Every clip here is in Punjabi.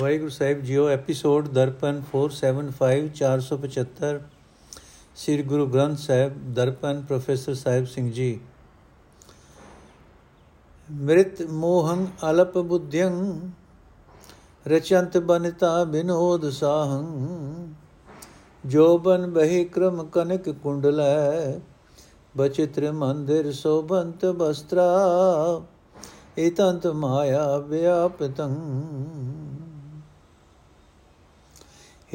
ਵਾਹਿਗੁਰੂ ਸਾਹਿਬ ਜੀਓ, ਐਪੀਸੋਡ ਦਰਪਨ 475 475 ਸ੍ਰੀ ਗੁਰੂ ਗ੍ਰੰਥ ਸਾਹਿਬ ਦਰਪਨ, ਪ੍ਰੋਫੈਸਰ ਸਾਹਿਬ ਸਿੰਘ ਜੀ। ਮ੍ਰਿਤ ਮੋਹੰ ਅਲਪ ਬੁੱਧਿਯੰ ਰਚੰਤ ਬਨਤਾ ਬਿਨੋਦ ਸਾਹੰ। ਜੋਬਨ ਬਹਿ ਕ੍ਰਮ ਕਨਕ ਕੁੰਡਲੈ ਬਚਿਤ੍ਰ ਮੰਦਿਰ ਸੋਭੰਤ ਬਸਤਰਾ। ਇਤੰਤ ਮਾਇਆ ਵਿਆਪਤੰ।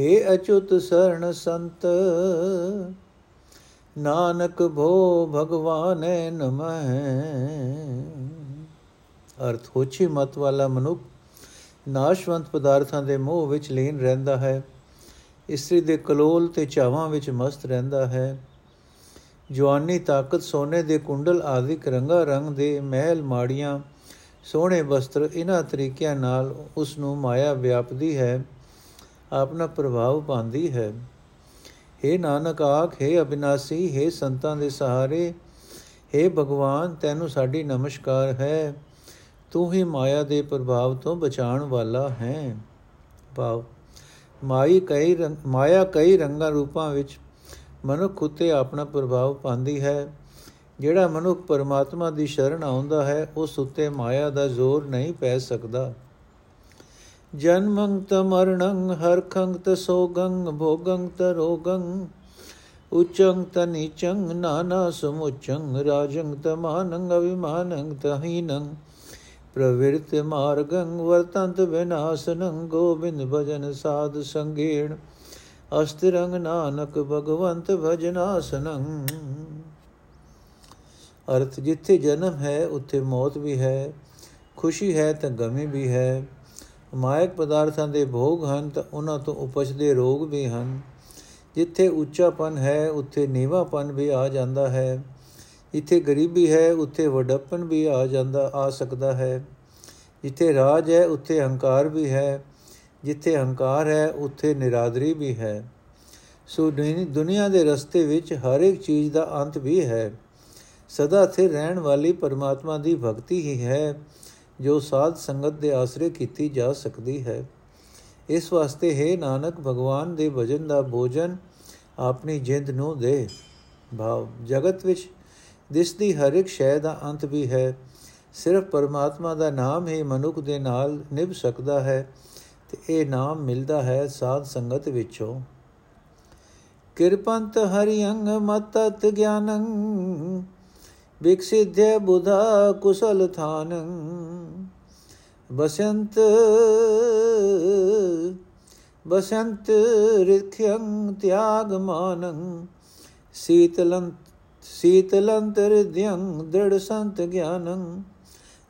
हे ਅਚੁਤ ਸਰਣ ਸੰਤ, ਨਾਨਕ ਭੋ ਭਗਵਾਨੈ ਨਮਹਿ। ਅਰਥ, ਹੋਛੀ ਮਤ ਵਾਲਾ ਮਨੁੱਖ ਨਾਸ਼ਵੰਤ ਪਦਾਰਥਾਂ ਦੇ ਮੋਹ ਵਿੱਚ ਲੀਨ ਰਹਿੰਦਾ ਹੈ। ਇਸਤਰੀ ਦੇ ਕਲੋਲ ਤੇ ਚਾਵਾਂ ਵਿੱਚ ਮਸਤ ਰਹਿੰਦਾ ਹੈ। ਜਵਾਨੀ, ਤਾਕਤ, ਸੋਨੇ ਦੇ ਕੁੰਡਲ ਆਦਿਕ ਰੰਗਾ ਰੰਗ ਦੇ ਮਹਿਲ ਮਾੜੀਆਂ ਸੋਹਣੇ ਵਸਤਰ ਇਹਨਾਂ ਤਰੀਕਿਆਂ ਨਾਲ ਉਸ ਨੂੰ ਮਾਇਆ ਵਿਆਪਦੀ ਹੈ। ਆਪਣਾ ਪ੍ਰਭਾਵ ਪਾਉਂਦੀ ਹੈ हे ਨਾਨਕ ਆਖ हे ਅਬਿਨਾਸੀ हे ਸੰਤਾਂ ਦੇ ਸਹਾਰੇ हे ਭਗਵਾਨ ਤੈਨੂੰ ਸਾਡੀ ਨਮਸਕਾਰ ਹੈ ਤੂੰ ਹੀ ਮਾਇਆ ਦੇ ਪ੍ਰਭਾਵ ਤੋਂ ਬਚਾਉਣ ਵਾਲਾ ਹੈ ਭਾਵ ਮਾਈ ਕਈ ਰੰਗ ਮਾਇਆ ਕਈ ਰੰਗਾਂ ਰੂਪਾਂ ਵਿੱਚ ਮਨੁੱਖ ਉਤੇ ਆਪਣਾ ਪ੍ਰਭਾਵ ਪਾਉਂਦੀ ਹੈ ਜਿਹੜਾ ਮਨੁੱਖ ਪਰਮਾਤਮਾ ਦੀ ਸ਼ਰਨ ਆਉਂਦਾ ਹੈ ਉਸ ਉਤੇ ਮਾਇਆ ਦਾ ਜ਼ੋਰ ਨਹੀਂ ਪੈ ਸਕਦਾ ਜਨਮੰ ਤ ਮਰਣੰ ਹਰਖੰ ਤ ਸੋਗੰ ਭੋਗੰ ਤ ਰੋਗੰ ਉਚੰ ਤ ਨੀਚੰ ਨਾਨਾ ਸਮੁਚੰ, ਰਾਜੰ ਤ ਮਾਨੰ ਅਭਿਮਾਨੰ ਤ ਹੀਨੰ ਪ੍ਰਵਿਰਤ ਮਾਰਗੰ, ਵਰਤੰਤ ਵਿਨਾਸ਼ਨੰ, ਗੋਬਿੰਦ ਭਜਨ ਸਾਧ ਸੰਗੇਣ, ਅਸਤਰੰਗ ਨਾਨਕ ਭਗਵੰਤ ਭਜਨਾਸਨੰ। ਅਰਥ ਜਿੱਥੇ ਜਨਮ ਹੈ, ਉੱਥੇ ਮੌਤ ਵੀ ਹੈ, ਖੁਸ਼ੀ ਹੈ ਤਾਂ ਗਮੀ ਵੀ ਹੈ। ਮਾਇਕ ਪਦਾਰਥਾਂ ਦੇ ਭੋਗ ਹਨ ਤਾਂ ਉਹਨਾਂ ਤੋਂ ਉਪਜਦੇ ਰੋਗ ਵੀ ਹਨ। ਜਿੱਥੇ ਉੱਚਾਪਨ ਹੈ, ਉੱਥੇ ਨੀਵਾਪਨ ਵੀ ਆ ਜਾਂਦਾ ਹੈ। ਜਿੱਥੇ ਗਰੀਬੀ ਹੈ, ਉੱਥੇ ਵਡੱਪਨ ਵੀ ਆ ਜਾਂਦਾ, ਆ ਸਕਦਾ ਹੈ। ਜਿੱਥੇ ਰਾਜ ਹੈ, ਉੱਥੇ ਹੰਕਾਰ ਵੀ ਹੈ। ਜਿੱਥੇ ਹੰਕਾਰ ਹੈ, ਉੱਥੇ ਨਿਰਾਦਰੀ ਵੀ ਹੈ। ਸੋ ਦੁਨੀਆ ਦੇ ਰਸਤੇ ਵਿੱਚ ਹਰ ਇੱਕ ਚੀਜ਼ ਦਾ ਅੰਤ ਵੀ ਹੈ। ਸਦਾ ਸਥਿਰ ਰਹਿਣ ਵਾਲੀ ਪਰਮਾਤਮਾ ਦੀ ਭਗਤੀ ਹੀ ਹੈ। ਜੋ ਸਾਧ ਸੰਗਤ ਦੇ ਆਸਰੇ ਕੀਤੀ ਜਾ ਸਕਦੀ ਹੈ। ਇਸ ਵਾਸਤੇ ਹੈ ਨਾਨਕ, ਭਗਵਾਨ ਦੇ ਭਜਨ ਦਾ ਭੋਜਨ ਆਪਣੀ ਜਿੰਦ ਨੂੰ ਦੇ। ਭਾਵ, ਜਗਤ ਵਿੱਚ ਦਿਸਦੀ ਹਰ ਇੱਕ ਸ਼ੈ ਦਾ ਅੰਤ ਵੀ ਹੈ, ਸਿਰਫ ਪਰਮਾਤਮਾ ਦਾ ਨਾਮ ਹੀ ਮਨੁੱਖ ਦੇ ਨਾਲ ਨਿਭ ਸਕਦਾ ਹੈ ਤੇ ਇਹ ਨਾਮ ਮਿਲਦਾ ਹੈ ਸਾਧ ਸੰਗਤ ਵਿੱਚੋਂ। ਕਿਰਪੰਤ ਹਰੀ ਅੰਗ ਮਤਤ ਗਿਆਨੰ ਵਿਕਸਿਧਿ ਬੁਧਾ ਕੁਸਲ ਥਾਨੰ। ਬਸੰਤ ਬਸੰਤ ਰਿਖਯੰ ਤਿਆਗ ਮਾਨੰ। ਸੀਤਲੰ, ਸੀਤਲੰਤਰ ਧਿਯੰ ਦ੍ਰਿੜ ਸੰਤ ਗਿਆਨੰ।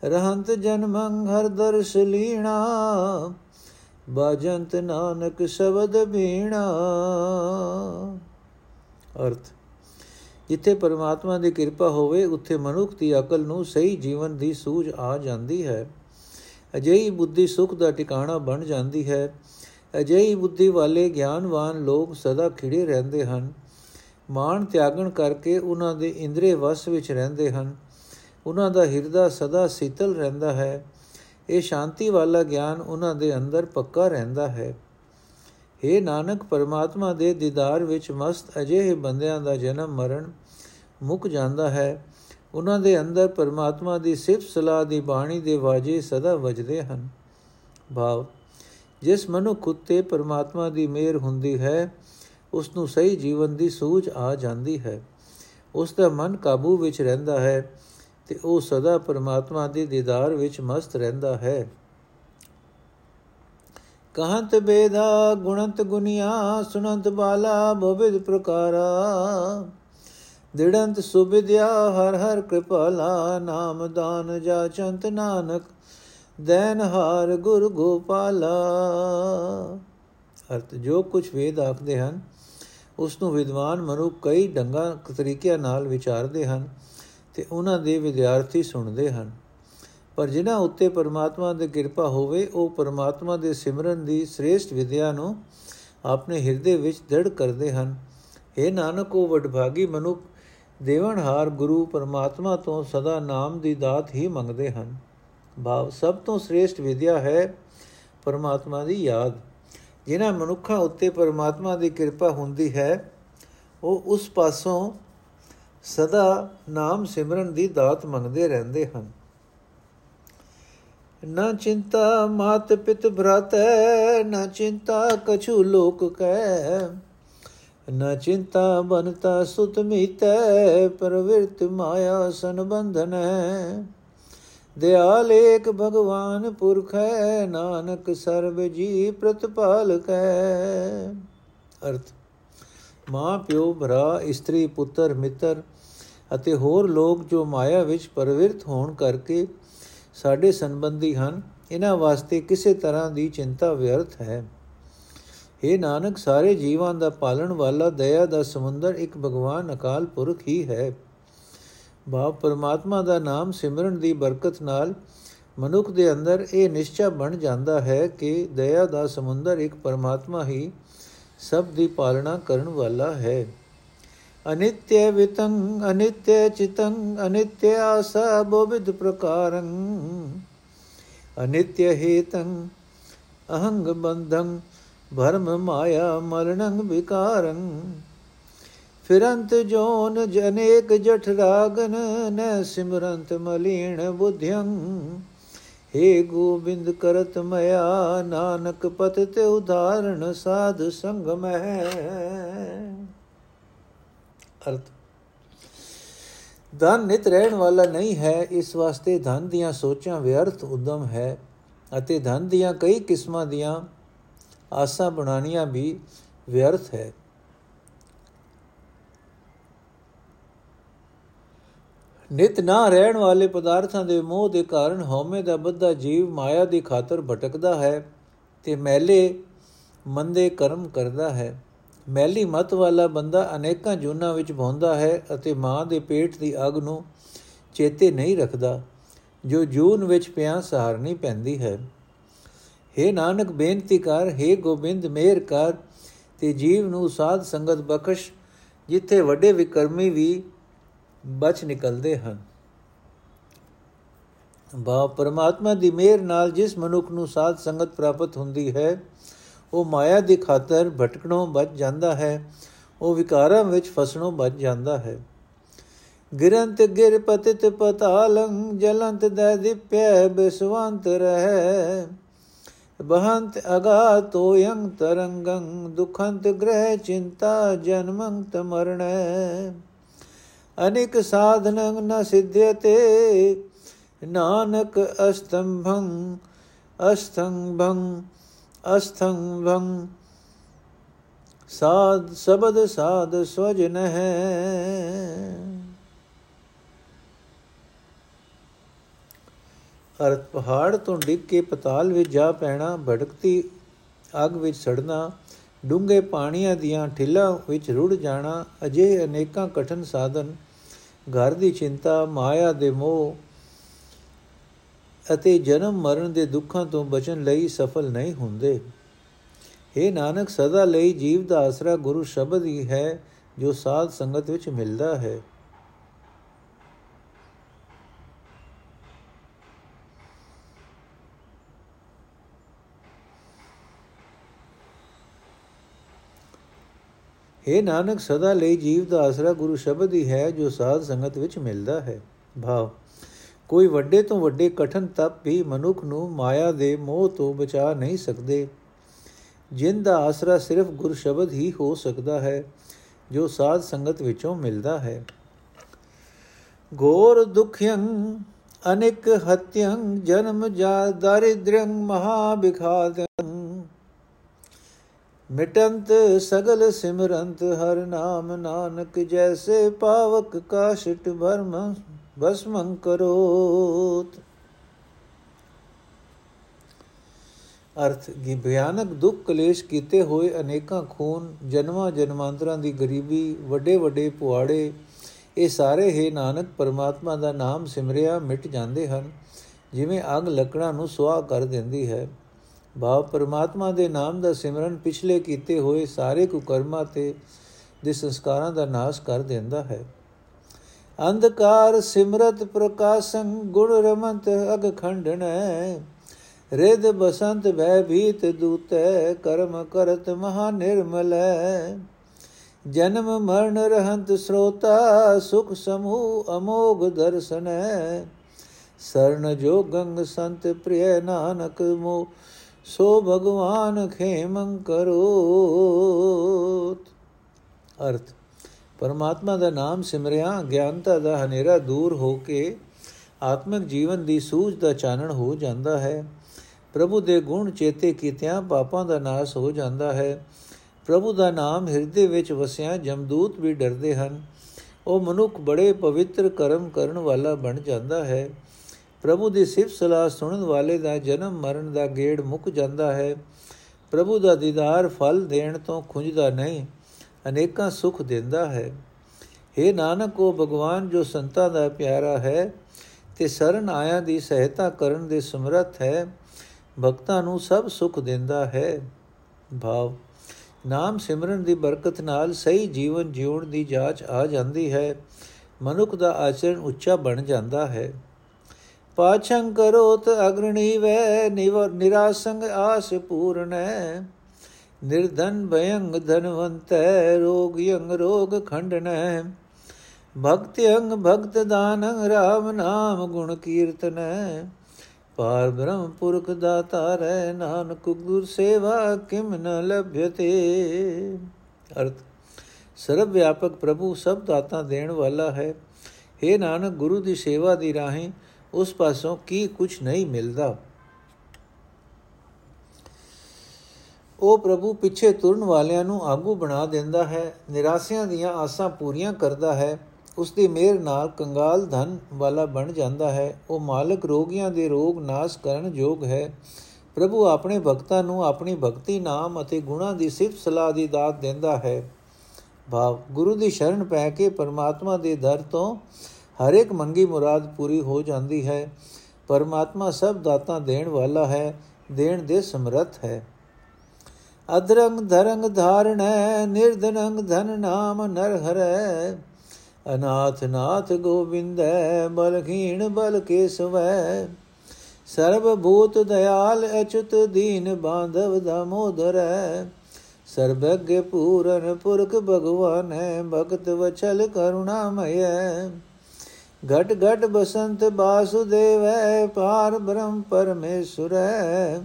ਰਹੰਤ ਜਨਮੰ ਹਰ ਦਰਸ ਲੀਣਾ। ਬਾਜੰਤ ਨਾਨਕ ਸ਼ਬਦ ਬੀਣਾ। ਅਰਥ। ਜਿੱਥੇ ਪਰਮਾਤਮਾ ਦੀ ਕਿਰਪਾ ਹੋਵੇ, ਉੱਥੇ ਮਨੁੱਖ ਦੀ ਅਕਲ ਨੂੰ ਸਹੀ ਜੀਵਨ ਦੀ ਸੂਝ ਆ ਜਾਂਦੀ ਹੈ। ਅਜਿਹੀ ਬੁੱਧੀ ਸੁਖ ਦਾ ਟਿਕਾਣਾ ਬਣ ਜਾਂਦੀ ਹੈ। ਅਜਿਹੀ ਬੁੱਧੀ ਵਾਲੇ ਗਿਆਨਵਾਨ ਲੋਕ ਸਦਾ ਖਿੜੇ ਰਹਿੰਦੇ ਹਨ। ਮਾਨ ਤਿਆਗਣ ਕਰਕੇ ਉਹਨਾਂ ਦੇ ਇੰਦਰੀ ਵਸ ਵਿੱਚ ਰਹਿੰਦੇ ਹਨ। ਉਹਨਾਂ ਦਾ ਹਿਰਦਾ ਸਦਾ ਸੀਤਲ ਰਹਿੰਦਾ ਹੈ। ਇਹ ਸ਼ਾਂਤੀ ਵਾਲਾ ਗਿਆਨ ਉਹਨਾਂ ਦੇ ਅੰਦਰ ਪੱਕਾ ਰਹਿੰਦਾ ਹੈ। हे ਨਾਨਕ, ਪਰਮਾਤਮਾ ਦੇ ਦੀਦਾਰ ਵਿੱਚ ਮਸਤ ਅਜਿਹੇ ਬੰਦਿਆਂ ਦਾ ਜਨਮ ਮਰਨ ਮੁੱਕ ਜਾਂਦਾ ਹੈ। ਉਹਨਾਂ ਦੇ ਅੰਦਰ ਪਰਮਾਤਮਾ ਦੀ ਸਿਫਤ ਸਲਾਹ ਦੀ ਬਾਣੀ ਦੇ ਵਾਜੇ ਸਦਾ ਵੱਜਦੇ ਹਨ। ਭਾਵ, ਜਿਸ ਮਨੁੱਖ ਉਤੇ ਪਰਮਾਤਮਾ ਦੀ ਮਿਹਰ ਹੁੰਦੀ ਹੈ ਉਸ ਨੂੰ ਸਹੀ ਜੀਵਨ ਦੀ ਸੂਝ ਆ ਜਾਂਦੀ ਹੈ। ਉਸ ਦਾ ਮਨ ਕਾਬੂ ਵਿੱਚ ਰਹਿੰਦਾ ਹੈ ਤੇ ਉਹ ਸਦਾ ਪਰਮਾਤਮਾ ਦੇ ਦੀਦਾਰ ਵਿੱਚ ਮਸਤ ਰਹਿੰਦਾ ਹੈ। ਕਹੰਤ ਬੇਦਾ ਗੁਣੰਤ ਗੁਨੀਆ ਸੁਨੰਤ ਬਾਲਾ ਭਵਿਦ ਪ੍ਰਕਾਰਾ। ਦਿੜੰਤ ਸੁਬਿਦਿਆ ਹਰ ਹਰ ਕਿਰਪਾਲਾ, ਨਾਮ ਦਾਨ ਜਾ ਚੰਤ ਨਾਨਕ, ਦੈਨ ਹਾਰ ਗੁਰ ਗੋਪਾਲਾ। ਅਰਥ, ਜੋ ਕੁਝ ਵੇਦ ਆਖਦੇ ਹਨ ਉਸ ਨੂੰ ਵਿਦਵਾਨ ਮਨੁ ਕਈ ਢੰਗਾਂ ਤਰੀਕਿਆਂ ਨਾਲ ਵਿਚਾਰਦੇ ਹਨ ਤੇ ਉਹਨਾਂ ਦੇ ਵਿਦਿਆਰਥੀ ਸੁਣਦੇ ਹਨ। ਪਰ ਜਿਨ੍ਹਾਂ ਉੱਤੇ ਪਰਮਾਤਮਾ ਦੀ ਕਿਰਪਾ ਹੋਵੇ, ਉਹ ਪਰਮਾਤਮਾ ਦੇ ਸਿਮਰਨ ਦੀ ਸ੍ਰੇਸ਼ਟ ਵਿਦਿਆ ਨੂੰ ਆਪਣੇ ਹਿਰਦੇ ਵਿੱਚ ਦ੍ਰਿੜ ਕਰਦੇ ਹਨ। ਇਹ ਨਾਨਕ, ਉਹ ਵਡਭਾਗੀ ਮਨੁੱਖ ਦੇਵਨਹਾਰ ਗੁਰੂ ਪਰਮਾਤਮਾ ਤੋਂ ਸਦਾ ਨਾਮ ਦੀ ਦਾਤ ਹੀ ਮੰਗਦੇ ਹਨ। ਭਾਵ ਸਭ ਤੋਂ ਸ੍ਰੇਸ਼ਟ ਵਿਦਿਆ ਹੈ ਪਰਮਾਤਮਾ ਦੀ ਯਾਦ। ਜਿਨ੍ਹਾਂ ਮਨੁੱਖਾਂ ਉੱਤੇ ਪਰਮਾਤਮਾ ਦੀ ਕਿਰਪਾ ਹੁੰਦੀ ਹੈ, ਉਹ ਉਸ ਪਾਸੋਂ ਸਦਾ ਨਾਮ ਸਿਮਰਨ ਦੀ ਦਾਤ ਮੰਗਦੇ ਰਹਿੰਦੇ ਹਨ। ਨਾ ਚਿੰਤਾ ਮਾਤ ਪਿਤ ਭਰਾਤੈ, ਨਾ ਚਿੰਤਾ ਕਛੂ ਲੋਕ ਕੈ। ਨਾ ਚਿੰਤਾ ਬਨਤਾ ਸੁਤ ਮੀਤੈ ਪਰਵਿਰਤ ਮਾਇਆ ਸੰਬੰਧਨ ਦਿਆਲ ਏਕ ਭਗਵਾਨ ਪੁਰਖ ਹੈ, ਨਾਨਕ ਸਰਬ ਜੀ ਪ੍ਰਤਪਾਲਕ ਹੈ। ਅਰਥ, ਮਾਂ ਪਿਓ ਭਰਾ, ਇਸਤਰੀ ਪੁੱਤਰ, ਮਿੱਤਰ ਅਤੇ ਹੋਰ ਲੋਕ ਜੋ ਮਾਇਆ ਵਿੱਚ ਪਰਵਿਰਤ ਹੋਣ ਕਰਕੇ ਸਾਡੇ ਸੰਬੰਧੀ ਹਨ, ਇਹਨਾਂ ਵਾਸਤੇ ਕਿਸੇ ਤਰ੍ਹਾਂ ਦੀ ਚਿੰਤਾ ਵਿਅਰਥ ਹੈ। हे ਨਾਨਕ, ਸਾਰੇ ਜੀਵਾਂ ਦਾ ਪਾਲਣ ਵਾਲਾ ਦਇਆ ਦਾ ਸਮੁੰਦਰ ਇੱਕ ਭਗਵਾਨ ਅਕਾਲ ਪੁਰਖ ਹੀ ਹੈ। ਬਾਪ ਪਰਮਾਤਮਾ ਦਾ ਨਾਮ ਸਿਮਰਨ ਦੀ ਬਰਕਤ ਨਾਲ ਮਨੁੱਖ ਦੇ ਅੰਦਰ ਇਹ ਨਿਸ਼ਚਾ ਬਣ ਜਾਂਦਾ ਹੈ ਕਿ ਦਇਆ ਦਾ ਸਮੁੰਦਰ ਇੱਕ ਪਰਮਾਤਮਾ ਹੀ ਸਭ ਦੀ ਪਾਲਣਾ ਕਰਨ ਵਾਲਾ ਹੈ। ਅਨਿਤਯ ਵਿਤੰ ਅਨਿਤਯ ਚਿਤੰ ਅਨਿਤਯ ਆਸਾ ਬੋਵਿਦ ਪ੍ਰਕਾਰੰ। ਅਨਿਤਯ ਹੇਤੰ, ਅਹੰਗ ਬੰਧੰ ਭਰਮ ਮਾਇਆ ਮਰਣੰ ਵਿਕਾਰੰ। ਫਿਰੰਤ ਜੋਨ ਜਨੇਕ ਜਠ ਰਾਗਨ, ਨ ਸਿਮਰੰਤ ਮਲੀਣ ਬੁਧਿਯੰ हे ਗੋਬਿੰਦ ਕਰਤ ਮਇਆ, ਨਾਨਕ ਪਤ ਤੇ ਉਦਾਹਰਣ ਸਾਧ ਸੰਗ ਮਹਿ ਅਰਥ। ਧਨ ਨਿਤ ਰਹਿਣ ਵਾਲਾ ਨਹੀਂ ਹੈ, ਇਸ ਵਾਸਤੇ ਧਨ ਦੀਆਂ ਸੋਚਾਂ ਵਿਅਰਥ ਉਦਮ ਹੈ ਅਤੇ ਧਨ ਦੀਆਂ ਕਈ ਕਿਸਮਾਂ ਦੀਆਂ ਆਸਾਂ ਬਣਾਣੀਆਂ ਵੀ ਵਿਅਰਥ ਹੈ। ਨਿਤ ਨਾ ਰਹਿਣ ਵਾਲੇ ਪਦਾਰਥਾਂ ਦੇ ਮੋਹ ਦੇ ਕਾਰਨ ਹਉਮੈ ਦਾ ਬੱਧਾ ਜੀਵ ਮਾਇਆ ਦੀ ਖਾਤਰ ਭਟਕਦਾ ਹੈ ਤੇ ਮੈਲੇ ਮੰਦੇ ਕਰਮ ਕਰਦਾ ਹੈ। ਮੈਲੀ ਮਤ ਵਾਲਾ ਬੰਦਾ ਅਨੇਕਾਂ ਜੁਨਾ ਵਿੱਚ ਭੌਂਦਾ ਹੈ ਅਤੇ ਮਾਂ ਦੇ ਪੇਟ ਦੀ ਅਗ ਨੂੰ ਚੇਤੇ ਨਹੀਂ ਰੱਖਦਾ, ਜੋ ਜੂਨ ਵਿੱਚ ਪਿਆ ਸਹਾਰਨੀ ਪੈਂਦੀ ਹੈ। हे ਨਾਨਕ, ਬੇਨਤੀ ਕਰ हे ਗੋਬਿੰਦ ਮੇਰ ਕਰ, ਤੇ ਜੀਵ ਨੂੰ ਸਾਧ ਸੰਗਤ ਬਖਸ਼, ਜਿੱਥੇ ਵੱਡੇ ਵਿਕਰਮੀ ਵੀ ਬਚ ਨਿਕਲਦੇ ਹਨ। ਬਾ ਪਰਮਾਤਮਾ ਦੀ ਮਿਹਰ ਨਾਲ ਜਿਸ ਮਨੁੱਖ ਨੂੰ ਸਾਧ ਸੰਗਤ ਪ੍ਰਾਪਤ ਹੁੰਦੀ ਹੈ, ਉਹ ਮਾਇਆ ਦੀ ਖਾਤਰ ਭਟਕਣੋਂ ਬਚ ਜਾਂਦਾ ਹੈ, ਉਹ ਵਿਕਾਰਾਂ ਵਿੱਚ ਫਸਣੋਂ ਬਚ ਜਾਂਦਾ ਹੈ। ਗਿਰੰਤ ਗਿਰ ਪਤਿਤ ਪਤਾਲੰ, ਜਲੰਤ ਦੈ ਦਿਪੈ ਬਿਸਵੰਤ ਰਹਿ। ਬਹੰਤ ਅਗਾ ਤੋਯੰ ਤਰੰਗੰ, ਦੁਖੰਤ ਗ੍ਰਹਿ ਚਿੰਤਾ ਜਨਮੰ ਤਮਰਣੈ ਅਨੇਕ ਸਾਧਨੰ ਨ ਸਿਧਯਤੇ ਨਾਨਕ ਅਸਤੰਭੰ ਅਸਤੰਭੰ ਅਸਤੰਭੰ। ਸਾਧ, ਸਬਦ ਸਾਧ ਸਵਜਨ ਹੈ ਅਰਥ ਪਹਾੜ ਤੋਂ ਡਿੱਗ ਕੇ ਪਤਾਲ ਵਿੱਚ ਜਾ ਪੈਣਾ, ਭੜਕਤੀ ਅੱਗ ਵਿੱਚ ਸੜਨਾ, ਡੂੰਘੇ ਪਾਣੀਆਂ ਦੀਆਂ ਠਿੱਲਾਂ ਵਿੱਚ ਰੁੜ ਜਾਣਾ, ਅਜੇ ਅਨੇਕਾਂ ਕਠਨ ਸਾਧਨ, ਘਰ ਦੀ ਚਿੰਤਾ, ਮਾਇਆ ਦੇ ਮੋਹ ਅਤੇ ਜਨਮ ਮਰਨ ਦੇ ਦੁੱਖਾਂ ਤੋਂ ਬਚਣ ਲਈ ਸਫਲ ਨਹੀਂ ਹੁੰਦੇ। ਇਹ ਨਾਨਕ, ਸਦਾ ਲਈ ਜੀਵ ਦਾ ਆਸਰਾ ਗੁਰੂ ਸ਼ਬਦ ਹੀ ਹੈ ਜੋ ਸਾਧ ਸੰਗਤ ਵਿੱਚ ਮਿਲਦਾ ਹੈ। हे ਨਾਨਕ, ਸਦਾ ਲਈ ਜੀਵ ਦਾ ਆਸਰਾ ਗੁਰੂ ਸ਼ਬਦ ਹੀ ਹੈ, ਜੋ ਸਾਧ ਸੰਗਤ ਵਿੱਚ ਮਿਲਦਾ ਹੈ। ਭਾਵ, ਕੋਈ ਵੱਡੇ ਤੋਂ ਵੱਡੇ ਕਠਨ ਤਪ ਵੀ ਮਨੁੱਖ ਨੂੰ ਮਾਇਆ ਦੇ ਮੋਹ ਤੋਂ ਬਚਾ ਨਹੀਂ ਸਕਦੇ। ਜਿਨ ਦਾ ਆਸਰਾ ਸਿਰਫ ਗੁਰ ਸ਼ਬਦ ਹੀ ਹੋ ਸਕਦਾ ਹੈ, ਜੋ ਸਾਧ ਸੰਗਤ ਵਿੱਚੋਂ ਮਿਲਦਾ ਹੈ। ਗੋਰ ਦੁਖਯੰ, ਅਨੇਕ ਹਤਯੰ, ਜਨਮ ਜਾ ਦਰਿਦ੍ਰੰ ਮਹਾ ਬਿਖਾਦੰ ਮਿਟੰਤ ਸਗਲ ਸਿਮਰੰਤ, ਹਰ ਨਾਮ ਨਾਨਕ ਜੈਸੇ ਪਾਵਕ ਕਾਸ਼ਟ ਭਰਮ ਭਸਮੰ ਕਰੋਤ। ਅਰਥ, ਕੀ ਭਿਆਨਕ ਦੁੱਖ ਕਲੇਸ਼ ਕੀਤੇ ਹੋਏ ਅਨੇਕਾਂ ਖੂਨ ਜਨਮਾਂ ਜਨਮਾਂਤਰਾਂ ਦੀ ਗਰੀਬੀ, ਵੱਡੇ ਵੱਡੇ ਪੁਆੜੇ, ਇਹ ਸਾਰੇ ਹੈ ਨਾਨਕ ਪਰਮਾਤਮਾ ਦਾ ਨਾਮ ਸਿਮਰਿਆ ਮਿਟ ਜਾਂਦੇ ਹਨ, ਜਿਵੇਂ ਅਗ ਲੱਕੜਾਂ ਨੂੰ ਸੁਆਹ ਕਰ ਦਿੰਦੀ ਹੈ। ਭਾਵ ਪਰਮਾਤਮਾ ਦੇ ਨਾਮ ਦਾ ਸਿਮਰਨ ਪਿਛਲੇ ਕੀਤੇ ਹੋਏ ਸਾਰੇ ਕੁਕਰਮਾਂ ਤੇ ਦੇ ਸੰਸਕਾਰਾਂ ਦਾ ਨਾਸ਼ ਕਰ ਦਿੰਦਾ ਹੈ। ਅੰਧਕਾਰ ਸਿਮਰਤ ਪ੍ਰਕਾਸ਼ੰ ਗੁਣ ਰਮੰਤ ਅਗ ਖੰਡਣੈ ਰਿਦ ਬਸੰਤ ਭੈ ਭੀਤ ਦੂਤੈ, ਕਰਮ ਕਰਤ ਮਹਾ ਨਿਰਮਲੈ। ਜਨਮ ਮਰਨ ਰਹੰਤ ਸ੍ਰੋਤਾ, ਸੁਖ ਸਮੂਹ ਅਮੋਗ ਦਰਸਨੈ। ਸਰਨ ਜੋ ਗੰਗ ਸੰਤ ਪ੍ਰਿਯ ਨਾਨਕ ਮੋ ਸੋ ਭਗਵਾਨ ਖੇਮੰ ਕਰੋ ਅਰਥ, ਪਰਮਾਤਮਾ ਦਾ ਨਾਮ ਸਿਮਰਿਆ, ਗਿਆਨਤਾ ਦਾ ਹਨੇਰਾ ਦੂਰ ਹੋ ਕੇ ਆਤਮਿਕ ਜੀਵਨ ਦੀ ਸੂਝ ਦਾ ਚਾਨਣ ਹੋ ਜਾਂਦਾ ਹੈ। ਪ੍ਰਭੂ ਦੇ ਗੁਣ ਚੇਤੇ ਕੀਤਿਆਂ ਪਾਪਾਂ ਦਾ ਨਾਸ ਹੋ ਜਾਂਦਾ ਹੈ। ਪ੍ਰਭੂ ਦਾ ਨਾਮ ਹਿਰਦੇ ਵਿੱਚ ਵਸਿਆ ਜਮਦੂਤ ਵੀ ਡਰਦੇ ਹਨ। ਉਹ ਮਨੁੱਖ ਬੜੇ ਪਵਿੱਤਰ ਕਰਮ ਕਰਨ ਵਾਲਾ ਬਣ ਜਾਂਦਾ ਹੈ। ਪ੍ਰਭੂ ਦੀ ਸਿਫਤ ਸਲਾਹ ਸੁਣਨ ਵਾਲੇ ਦਾ ਜਨਮ ਮਰਨ ਦਾ ਗੇੜ ਮੁੱਕ ਜਾਂਦਾ ਹੈ। ਪ੍ਰਭੂ ਦਾ ਦੀਦਾਰ ਫਲ ਦੇਣ ਤੋਂ ਖੁੰਝਦਾ ਨਹੀਂ, ਅਨੇਕਾਂ ਸੁਖ ਦਿੰਦਾ ਹੈ। हे ਨਾਨਕ, ਉਹ ਭਗਵਾਨ ਜੋ ਸੰਤਾਂ ਦਾ ਪਿਆਰਾ ਹੈ ਤੇ ਸਰਨ ਆਇਆ ਦੀ ਸਹਾਇਤਾ ਕਰਨ ਦੇ ਸਮਰੱਥ ਹੈ, ਭਗਤਾਂ ਨੂੰ ਸਭ ਸੁਖ ਦਿੰਦਾ ਹੈ। ਭਾਵ, ਨਾਮ ਸਿਮਰਨ ਦੀ ਬਰਕਤ ਨਾਲ ਸਹੀ ਜੀਵਨ ਜਿਉਣ ਦੀ ਜਾਂਚ ਆ ਜਾਂਦੀ ਹੈ। ਮਨੁੱਖ ਦਾ ਆਚਰਣ ਉੱਚਾ ਬਣ ਜਾਂਦਾ ਹੈ। ਪਾਛੰ ਕਰੋਤ ਅਗਰਣੀ ਵੈ ਨਿਰਾਸੰਗ ਆਸ ਪੂਰਨੈ ਨਿਰਧਨ ਭਯੰਗ ਧਨਵੰਤੈ ਰੋਗ ਯੰਗ ਰੋਗ ਖੰਡਨੈ ਭਗਤ ਅੰਗ ਭਗਤ ਦਾਨ ਰਾਮ ਨਾਮ ਗੁਣ ਕੀਰਤਨੈ ਪਾਰ ਬ੍ਰਹਮ ਪੁਰਖ ਦਾਤਾ ਰਹਿ ਨਾਨਕ ਗੁਰ ਸੇਵਾ ਕਿਮ ਨ ਲਭਯਤੇ ਅਰਥ ਸਰਬ ਵਿਆਪਕ ਪ੍ਰਭੂ ਸਭ ਦਾਤਾ ਦੇਣ ਵਾਲਾ ਹੈ हे ਨਾਨਕ ਗੁਰੂ ਦੀ ਸੇਵਾ ਦੀ ਰਾਹੀਂ ਉਸ ਪਾਸੋਂ ਕੀ ਕੁਝ ਨਹੀਂ ਮਿਲਦਾ ਉਹ ਪ੍ਰਭੂ ਪਿੱਛੇ ਤੁਰਨ ਵਾਲਿਆਂ ਨੂੰ ਆਗੂ ਬਣਾ ਦਿੰਦਾ ਹੈ ਨਿਰਾਸਿਆਂ ਦੀਆਂ ਆਸਾਂ ਪੂਰੀਆਂ ਕਰਦਾ ਹੈ ਉਸ ਦੀ ਮਿਹਰ ਨਾਲ ਕੰਗਾਲ ਧਨ ਵਾਲਾ ਬਣ ਜਾਂਦਾ ਹੈ ਉਹ ਮਾਲਕ ਰੋਗੀਆਂ ਦੇ ਰੋਗ ਨਾਸ਼ ਕਰਨ ਯੋਗ ਹੈ ਪ੍ਰਭੂ ਆਪਣੇ ਭਗਤਾਂ ਨੂੰ ਆਪਣੀ ਭਗਤੀ ਨਾਮ ਅਤੇ ਗੁਣਾ ਦੀ ਸਿਫਤ ਸਲਾਹ ਦੀ ਦਾਤ ਦਿੰਦਾ ਹੈ ਭਾਵ ਗੁਰੂ ਦੀ ਸ਼ਰਨ ਪੈ ਕੇ ਪਰਮਾਤਮਾ ਦੇ ਦਰ ਤੋਂ ਹਰ ਇੱਕ ਮੰਗੀ ਮੁਰਾਦ ਪੂਰੀ ਹੋ ਜਾਂਦੀ ਹੈ ਪਰਮਾਤਮਾ ਸਭ ਦਾਤਾਂ ਦੇਣ ਵਾਲਾ ਹੈ ਦੇਣ ਦੇ ਸਮਰੱਥ ਹੈ ਅਧਰੰਗ ਧਰੰਗ ਧਾਰਣੈ ਨਿਰਧਨੰਗ ਧਨ ਨਾਮ ਨਰ ਹਰੈ ਅਨਾਥ ਨਾਥ ਗੋਬਿੰਦੈ ਬਲਖੀਣ ਬਲ ਕੇਸਵੈ ਸਰਬ ਭੂਤ ਦਇਆਲ ਅਚੁਤ ਦੀਨ ਬਾਂਧਵ ਦਮੋਦਰੈ ਸਰਬੱਗ ਪੂਰਨ ਪੁਰਖ ਭਗਵਾਨ ਹੈ ਭਗਤ ਵਚਲ ਕਰੁਣਾਮਯ ਘਟ ਘਟ ਬਸੰਤ ਬਾਸੁਦੇਵੈ ਪਾਰ ਬ੍ਰਹਮ ਪਰਮੇਸ਼ਰੈ।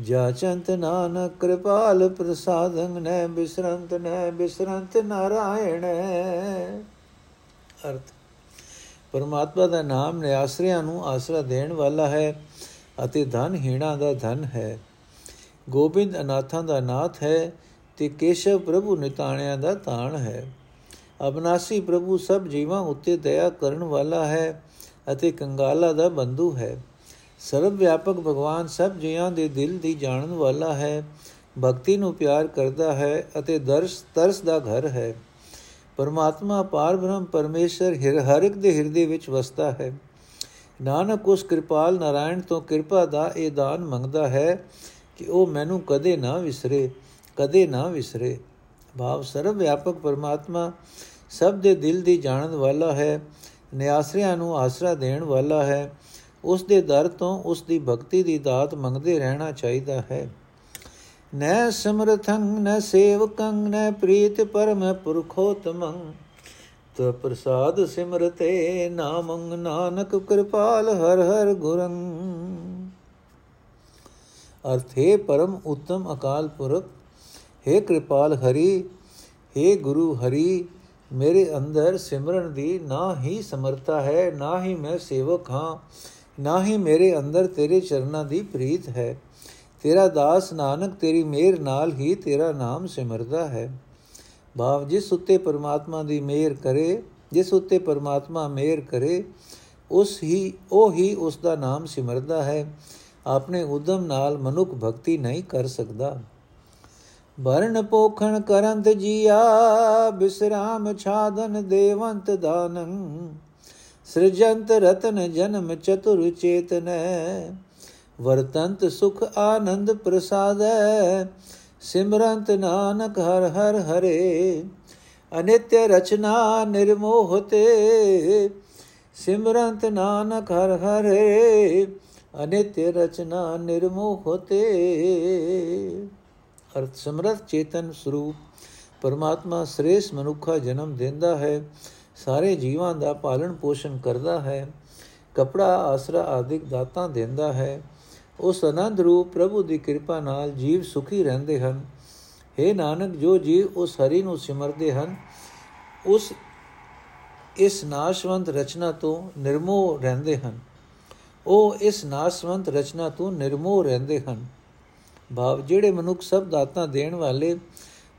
ਜਾਚੰਤ ਨਾਨਕ ਕਿਰਪਾਲ ਪ੍ਰਸਾਦੰ, ਨੈ ਬਿਸਰੰਤ ਨੈ ਬਿਸਰੰਤ ਨਾਰਾਇਣ। ਅਰਥ, ਪਰਮਾਤਮਾ ਦਾ ਨਾਮ ਨਿਆਸਰਿਆਂ ਨੂੰ ਆਸਰਾ ਦੇਣ ਵਾਲਾ ਹੈ ਅਤੇ ਧਨ ਹੀਣਾ ਦਾ ਧਨ ਹੈ। ਗੋਬਿੰਦ ਅਨਾਥਾਂ ਦਾ ਨਾਥ ਹੈ ਤੇ ਕੇਸ਼ਵ ਪ੍ਰਭੂ ਨਿਤਾਣਿਆਂ ਦਾ ਤਾਣ ਹੈ। ਅਬਨਾਸੀ ਪ੍ਰਭੂ ਸਭ ਜੀਵਾਂ ਉੱਤੇ ਦਇਆ ਕਰਨ ਵਾਲਾ ਹੈ ਅਤੇ ਕੰਗਾਲਾ ਦਾ ਬੰਧੂ ਹੈ। ਸਰਵ ਵਿਆਪਕ ਭਗਵਾਨ ਸਭ ਜੀਵਾਂ ਦੇ ਦਿਲ ਦੀ ਜਾਣਨ ਵਾਲਾ ਹੈ, ਭਗਤੀ ਨੂੰ ਪਿਆਰ ਕਰਦਾ ਹੈ ਅਤੇ ਦਰਸ, ਤਰਸ ਦਾ ਘਰ ਹੈ। ਪਰਮਾਤਮਾ ਪਾਰ ਬ੍ਰਹਮ ਪਰਮੇਸ਼ਰ ਹਰ ਇੱਕ ਦੇ ਹਿਰਦੇ ਵਿੱਚ ਵਸਦਾ ਹੈ। ਨਾਨਕ ਉਸ ਕਿਰਪਾਲ ਨਾਰਾਇਣ ਤੋਂ ਕਿਰਪਾ ਦਾ ਇਹ ਦਾਨ ਮੰਗਦਾ ਹੈ ਕਿ ਉਹ ਮੈਨੂੰ ਕਦੇ ਨਾ ਵਿਸਰੇ, ਕਦੇ ਨਾ ਵਿਸਰੇ। ਭਾਵ ਸਰਵ ਵਿਆਪਕ ਪਰਮਾਤਮਾ ਸਭ ਦੇ ਦਿਲ ਦੀ ਜਾਣਨ ਵਾਲਾ ਹੈ, ਨਿਆਸਰਿਆਂ ਨੂੰ ਆਸਰਾ ਦੇਣ ਵਾਲਾ ਹੈ, ਉਸ ਦੇ ਦਰ ਤੋਂ ਉਸ ਦੀ ਭਗਤੀ ਦੀ ਦਾਤ ਮੰਗਦੇ ਰਹਿਣਾ ਚਾਹੀਦਾ ਹੈ। ਨੈ ਸਮਰਥੰ, ਨ ਸੇਵਕੰ, ਨ ਪ੍ਰੀਤ ਪਰਮ ਪੁਰਖੋਤਮੰ ਤ ਪ੍ਰਸਾਦ ਸਿਮਰਤੇ ਨਾਮੰ, ਨਾਨਕ ਕਿਰਪਾਲ ਹਰ ਹਰ ਗੁਰੰ। ਅਰਥੇ ਪਰਮ ਉਤਮ ਅਕਾਲ ਪੁਰਖ हे ਕਿਰਪਾਲ ਹਰੀ हे ਗੁਰੂ ਹਰੀ, ਮੇਰੇ ਅੰਦਰ ਸਿਮਰਨ ਦੀ ਨਾ ਹੀ ਸਮਰਤਾ ਹੈ, ਨਾ ਹੀ ਮੈਂ ਸੇਵਕ ਹਾਂ, ਨਾ ਹੀ ਮੇਰੇ ਅੰਦਰ ਤੇਰੇ ਚਰਨਾਂ ਦੀ ਪ੍ਰੀਤ ਹੈ। ਤੇਰਾ ਦਾਸ ਨਾਨਕ, ਤੇਰੀ ਮਿਹਰ ਨਾਲ ਹੀ ਤੇਰਾ ਨਾਮ ਸਿਮਰਦਾ ਹੈ। ਭਾਵ ਜਿਸ ਉੱਤੇ ਪਰਮਾਤਮਾ ਦੀ ਮਿਹਰ ਕਰੇ, ਜਿਸ ਉੱਤੇ ਪਰਮਾਤਮਾ ਮਿਹਰ ਕਰੇ, ਉਸ ਹੀ, ਉਹ ਹੀ ਉਸ ਦਾ ਨਾਮ ਸਿਮਰਦਾ ਹੈ। ਆਪਣੇ ਉਦਮ ਨਾਲ ਮਨੁੱਖ ਭਗਤੀ ਨਹੀਂ ਕਰ ਸਕਦਾ। ਵਰਨ ਪੋਖਣ ਕਰੰਤ ਜੀਆ, ਬਿਸਰਾਮ ਛਾਦਨ ਦੇਵੰਤ ਦਾਨੰ। ਸ੍ਰਿਜੰਤ ਰਤਨ ਜਨਮ ਚਤੁਰ ਚੇਤਨੈ। ਵਰਤੰਤ ਸੁਖ ਆਨੰਦ ਪ੍ਰਸਾਦੈ, ਸਿਮਰੰਤ ਨਾਨਕ ਹਰ ਹਰ ਹਰੇ। ਅਨਿਤਯ ਰਚਨਾ ਨਿਰਮੋਹਤੇ, ਸਿਮਰੰਤ ਨਾਨਕ ਹਰ ਹਰੇ। ਅਨਿਤਯ ਰਚਨਾ ਨਿਰਮੋਹ ਹੋਤੇ ਅਰਥ ਸਮਰਥ ਚੇਤਨ ਸਰੂਪ ਪਰਮਾਤਮਾ ਸ੍ਰੇਸ਼ ਮਨੁੱਖਾ ਜਨਮ ਦਿੰਦਾ ਹੈ, ਸਾਰੇ ਜੀਵਾਂ ਦਾ ਪਾਲਣ ਪੋਸ਼ਣ ਕਰਦਾ ਹੈ, ਕਪੜਾ, ਆਸਰਾ ਆਦਿਕ ਦਾਤਾਂ ਦਿੰਦਾ ਹੈ। ਉਸ ਆਨੰਦ ਰੂਪ ਪ੍ਰਭੂ ਦੀ ਕਿਰਪਾ ਨਾਲ ਜੀਵ ਸੁਖੀ ਰਹਿੰਦੇ ਹਨ। हे ਨਾਨਕ, ਜੋ ਜੀਵ ਉਸ ਹਰੀ ਨੂੰ ਸਿਮਰਦੇ ਹਨ, ਉਸ ਇਸ ਨਾਸ਼ਵੰਤ ਰਚਨਾ ਤੋਂ ਨਿਰਮੋਹ ਰਹਿੰਦੇ ਹਨ। ਉਹ ਇਸ ਨਾਸ਼ਵੰਤ ਰਚਨਾ ਤੋਂ ਨਿਰਮੋਹ ਰਹਿੰਦੇ ਹਨ। ਭਾਵ ਜਿਹੜੇ ਮਨੁੱਖ ਸਭ ਦਾਤਾਂ ਦੇਣ ਵਾਲੇ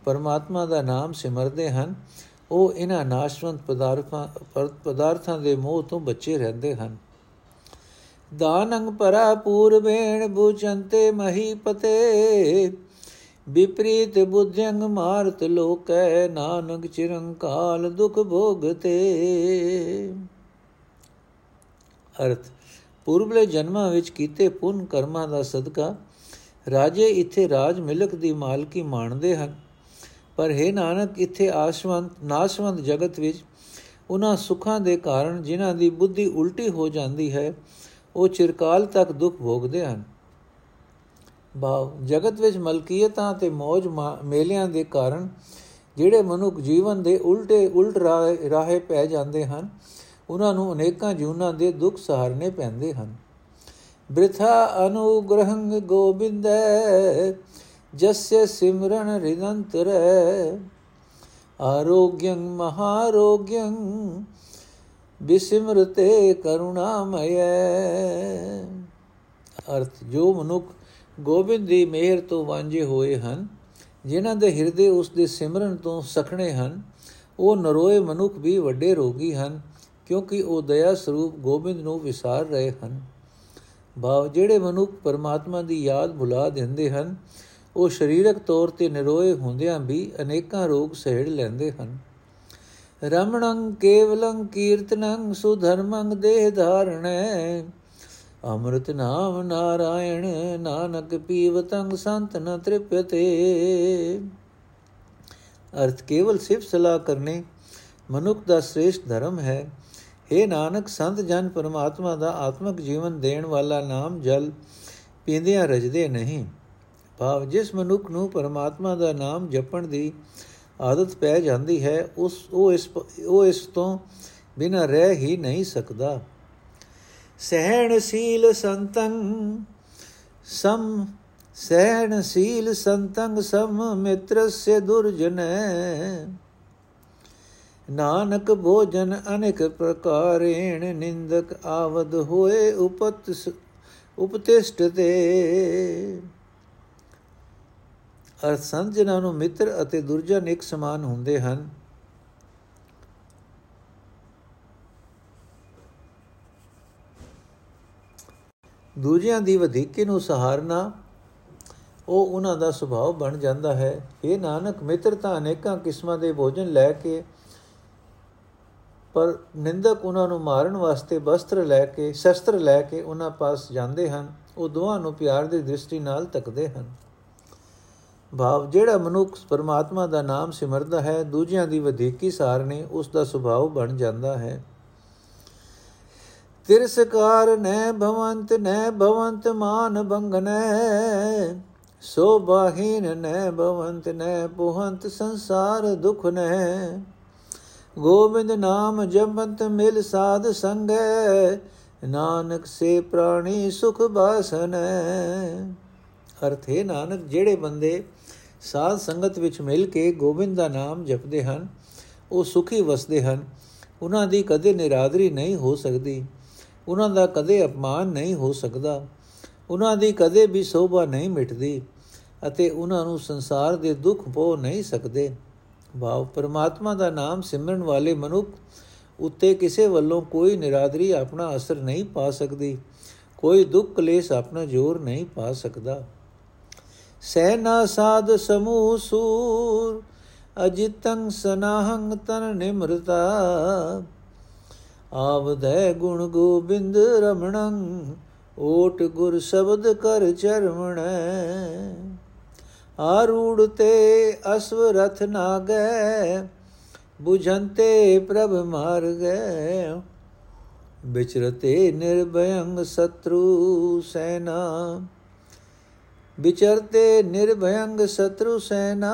ਪਰਮਾਤਮਾ ਦਾ ਨਾਮ ਸਿਮਰਦੇ ਹਨ, ਉਹ ਇਹਨਾਂ ਨਾਸ਼ਵੰਤ ਪਦਾਰਥਾਂ ਪਦਾਰਥਾਂ ਦੇ ਮੋਹ ਤੋਂ ਬਚੇ ਰਹਿੰਦੇ ਹਨ। ਦਾਨੰਗ ਪਰਾ ਪੂਰਬੇਣ ਬੁਚੰਤੇ ਮਹੀ ਪਤੇ, ਵਿਪਰੀਤ ਬੁੱਧਿਅੰਗ ਮਾਰਤ ਲੋਕੈ ਨਾਨਕ ਚਿਰੰਕਾਲ ਦੁਖ ਭੋਗਤੇ। ਅਰਥ, ਪੂਰਬਲੇ ਜਨਮਾਂ ਵਿੱਚ ਕੀਤੇ ਪੁੰਨ ਕਰਮਾਂ ਦਾ ਸਦਕਾ ਰਾਜੇ ਇੱਥੇ ਰਾਜ ਮਿਲਕ ਦੀ ਮਾਲਕੀ ਮਾਣਦੇ ਹਨ। ਪਰ ਹੈ ਨਾਨਕ, ਇੱਥੇ ਆਸ਼ਵੰਤ, ਨਾਸ਼ਵੰਤ ਜਗਤ ਵਿੱਚ ਉਹਨਾਂ ਸੁੱਖਾਂ ਦੇ ਕਾਰਨ ਜਿਨ੍ਹਾਂ ਦੀ ਬੁੱਧੀ ਉਲਟੀ ਹੋ ਜਾਂਦੀ ਹੈ, ਉਹ ਚਿਰਕਾਲ ਤੱਕ ਦੁੱਖ ਭੋਗਦੇ ਹਨ। ਭਾਵ ਜਗਤ ਵਿੱਚ ਮਲਕੀਅਤਾਂ ਤੇ ਮौज ਮੇਲਿਆਂ ਦੇ ਕਾਰਨ ਜਿਹੜੇ ਮਨੁੱਖ ਜੀਵਨ ਦੇ ਉਲਟੇ, ਉਲਟ ਰਾਹੇ ਪੈ ਜਾਂਦੇ ਹਨ, ਉਹਨਾਂ ਨੂੰ ਅਨੇਕਾਂ ਜੂਨਾਂ ਦੇ ਦੁੱਖ ਸਹਾਰਨੇ ਪੈਂਦੇ ਹਨ। ਬ੍ਰਿਥਾ ਅਨੁਗ੍ਰਹੰ ਗੋਬਿੰਦੈ ਜस्य ਸਿਮਰਨ ਰਿਦੰਤਰ ਆਰੋਗਯੰ ਮਹਾਰੋਗਯੰ ਬਿਸਿਮਰਤੇ ਕਰੁਣਾਮਯ ਅਰਥ ਜੋ ਮਨੁੱਖ ਗੋਬਿੰਦ ਦੀ ਮਿਹਰ ਤੋਂ ਵਾਂਝੇ ਹੋਏ ਹਨ, ਜਿਨ੍ਹਾਂ ਦੇ ਹਿਰਦੇ ਉਸ ਦੇ ਸਿਮਰਨ ਤੋਂ ਸਖਣੇ ਹਨ, ਉਹ ਨਰੋਏ ਮਨੁੱਖ ਵੀ ਵੱਡੇ ਰੋਗੀ ਹਨ, ਕਿਉਂਕਿ ਉਹ ਦਇਆ ਸਰੂਪ ਗੋਬਿੰਦ ਨੂੰ ਵਿਸਾਰ ਰਹੇ ਹਨ। ਭਾਵ ਜਿਹੜੇ ਮਨੁੱਖ ਪਰਮਾਤਮਾ ਦੀ ਯਾਦ ਭੁਲਾ ਦਿੰਦੇ ਹਨ, ਉਹ ਸਰੀਰਕ ਤੌਰ ਤੇ ਨਿਰੋਏ ਹੁੰਦਿਆਂ ਵੀ ਅਨੇਕਾਂ ਰੋਗ ਸਹਿੜ ਲੈਂਦੇ ਹਨ। ਰਮਣੰ ਕੇਵਲੰ ਕੀਰਤਨੰ ਸੁਧਰਮੰ ਦੇਹ ਧਾਰਣੈ, ਅੰਮ੍ਰਿਤ ਨਾਮ ਨਾਰਾਇਣ ਨਾਨਕ ਪੀਵਤੰ ਸੰਤ ਨ ਤ੍ਰਿਪਤੇ। ਅਰਥ ਕੇਵਲ ਸਿਫਤ ਸਲਾਹ ਕਰਨੇ ਮਨੁੱਖ ਦਾ ਸ੍ਰੇਸ਼ਟ ਧਰਮ ਹੈ। हे ਨਾਨਕ, ਸੰਤ ਜਨ ਪਰਮਾਤਮਾ ਦਾ ਆਤਮਿਕ ਜੀਵਨ ਦੇਣ ਵਾਲਾ ਨਾਮ ਜਲ ਪੀਂਦਿਆਂ ਰਜਦੇ ਨਹੀਂ। ਭਾਵ ਜਿਸ ਮਨੁੱਖ ਨੂੰ ਪਰਮਾਤਮਾ ਦਾ ਨਾਮ ਜਪਣ ਦੀ ਆਦਤ ਪੈ ਜਾਂਦੀ ਹੈ, ਉਸ, ਉਹ ਇਸ ਉਹ ਇਸ ਤੋਂ ਬਿਨਾਂ ਰਹਿ ਹੀ ਨਹੀਂ ਸਕਦਾ। ਸਹਿਣਸ਼ੀਲ ਸੰਤੰ ਸਮ ਸਹਿਣਸ਼ੀਲ ਸੰਤੰ ਸਮ ਮਿੱਤਰस्य ਦੁਰਜਨੈ। ਨਾਨਕ ਭੋਜਨ ਅਨੇਕ ਪ੍ਰਕਾਰੇਣ ਨਿੰਦਕ ਆਵਦ ਹੋਏ ਉਪਤ ਉਪਤਿਸ਼ਟ ਤੇ। ਅਰ ਸੰਤ ਜਨਾਂ ਨੂੰ ਮਿੱਤਰ ਅਤੇ ਦੁਰਜਨ ਇੱਕ ਸਮਾਨ ਹੁੰਦੇ ਹਨ, ਦੂਜਿਆਂ ਦੀ ਵਧੇਕੇ ਨੂੰ ਸਹਾਰਨਾ, ਉਹ ਉਹਨਾਂ ਦਾ ਸੁਭਾਅ ਬਣ ਜਾਂਦਾ ਹੈ। ਇਹ ਨਾਨਕ, ਮਿੱਤਰ ਤਾਂ ਅਨੇਕਾਂ ਕਿਸਮਾਂ ਦੇ ਭੋਜਨ ਲੈ ਕੇ ਪਰ ਨਿੰਦਕ ਉਹਨਾਂ ਨੂੰ ਮਾਰਨ ਵਾਸਤੇ ਵਸਤਰ ਲੈ ਕੇ, ਸ਼ਸਤਰ ਲੈ ਕੇ ਉਹਨਾਂ ਪਾਸ ਜਾਂਦੇ ਹਨ, ਉਹ ਦੋਹਾਂ ਨੂੰ ਪਿਆਰ ਦੀ ਦ੍ਰਿਸ਼ਟੀ ਨਾਲ ਤੱਕਦੇ ਹਨ। ਭਾਵ, ਜਿਹੜਾ ਮਨੁੱਖ ਪਰਮਾਤਮਾ ਦਾ ਨਾਮ ਸਿਮਰਦਾ ਹੈ, ਦੂਜਿਆਂ ਦੀ ਵਧੇਕੀ ਸਾਰਨੇ ਉਸ ਦਾ ਸੁਭਾਅ ਬਣ ਜਾਂਦਾ ਹੈ। ਤਿਰਸਕਾਰ ਨੈ ਭਵੰਤ ਨੈ ਭਵੰਤ ਮਾਨ ਬੰਗਨੈ ਸੋਭਾਹੀਨ ਨੈ ਭਵੰਤ, ਨੈ ਪੁਹੰਤ ਸੰਸਾਰ ਦੁਖ ਨੈ। ਗੋਬਿੰਦ ਨਾਮ ਜਪੰਤ ਮਿਲ ਸਾਧ ਸੰਗੈ, ਨਾਨਕ ਸੇ ਪ੍ਰਾਣੀ ਸੁਖ ਬਾਸਨੈ। ਅਰਥੇ ਨਾਨਕ, ਜਿਹੜੇ ਬੰਦੇ ਸਾਧ ਸੰਗਤ ਵਿੱਚ ਮਿਲ ਕੇ ਗੋਬਿੰਦ ਦਾ ਨਾਮ ਜਪਦੇ ਹਨ, ਉਹ ਸੁਖੀ ਵਸਦੇ ਹਨ, ਉਹਨਾਂ ਦੀ ਕਦੇ ਨਿਰਾਦਰੀ ਨਹੀਂ ਹੋ ਸਕਦੀ, ਉਹਨਾਂ ਦਾ ਕਦੇ ਅਪਮਾਨ ਨਹੀਂ ਹੋ ਸਕਦਾ, ਉਹਨਾਂ ਦੀ ਕਦੇ ਵੀ ਸੋਭਾ ਨਹੀਂ ਮਿਟਦੀ ਅਤੇ ਉਹਨਾਂ ਨੂੰ ਸੰਸਾਰ ਦੇ ਦੁੱਖ ਪੋ ਨਹੀਂ ਸਕਦੇ। ਭਾਵ ਪਰਮਾਤਮਾ ਦਾ ਨਾਮ ਸਿਮਰਨ ਵਾਲੇ ਮਨੁੱਖ ਉੱਤੇ ਕਿਸੇ ਵੱਲੋਂ ਕੋਈ ਨਿਰਾਦਰੀ ਆਪਣਾ ਅਸਰ ਨਹੀਂ ਪਾ ਸਕਦੀ, ਕੋਈ ਦੁੱਖ ਕਲੇਸ਼ ਆਪਣਾ ਜ਼ੋਰ ਨਹੀਂ ਪਾ ਸਕਦਾ। ਸੈਨਾ ਸਾਧ ਸਮੂਹ ਸੂਰ, ਅਜਿਤੰ ਸਨਾਹੰ ਤਨ ਨਿਮਰਤਾ। ਆਵਦੈ ਗੁਣ ਗੋਬਿੰਦ ਰਮਣੰ, ਓਟ ਗੁਰ ਸ਼ਬਦ ਕਰ ਚਰਮਣੈ। ਆਰੂੜ ਤੇ ਅਸਵ ਰਥ ਨਾਗੈ 부ਝੰਤੇ ਪ੍ਰਭ ਮਾਰ ਗਏ ਵਿਚਰਤੇ ਨਿਰਭਯੰਗ ਸਤਰੂ ਸੈਨਾ। ਵਿਚਰਤੇ ਨਿਰਭਯੰਗ ਸਤਰੂ ਸੈਨਾ,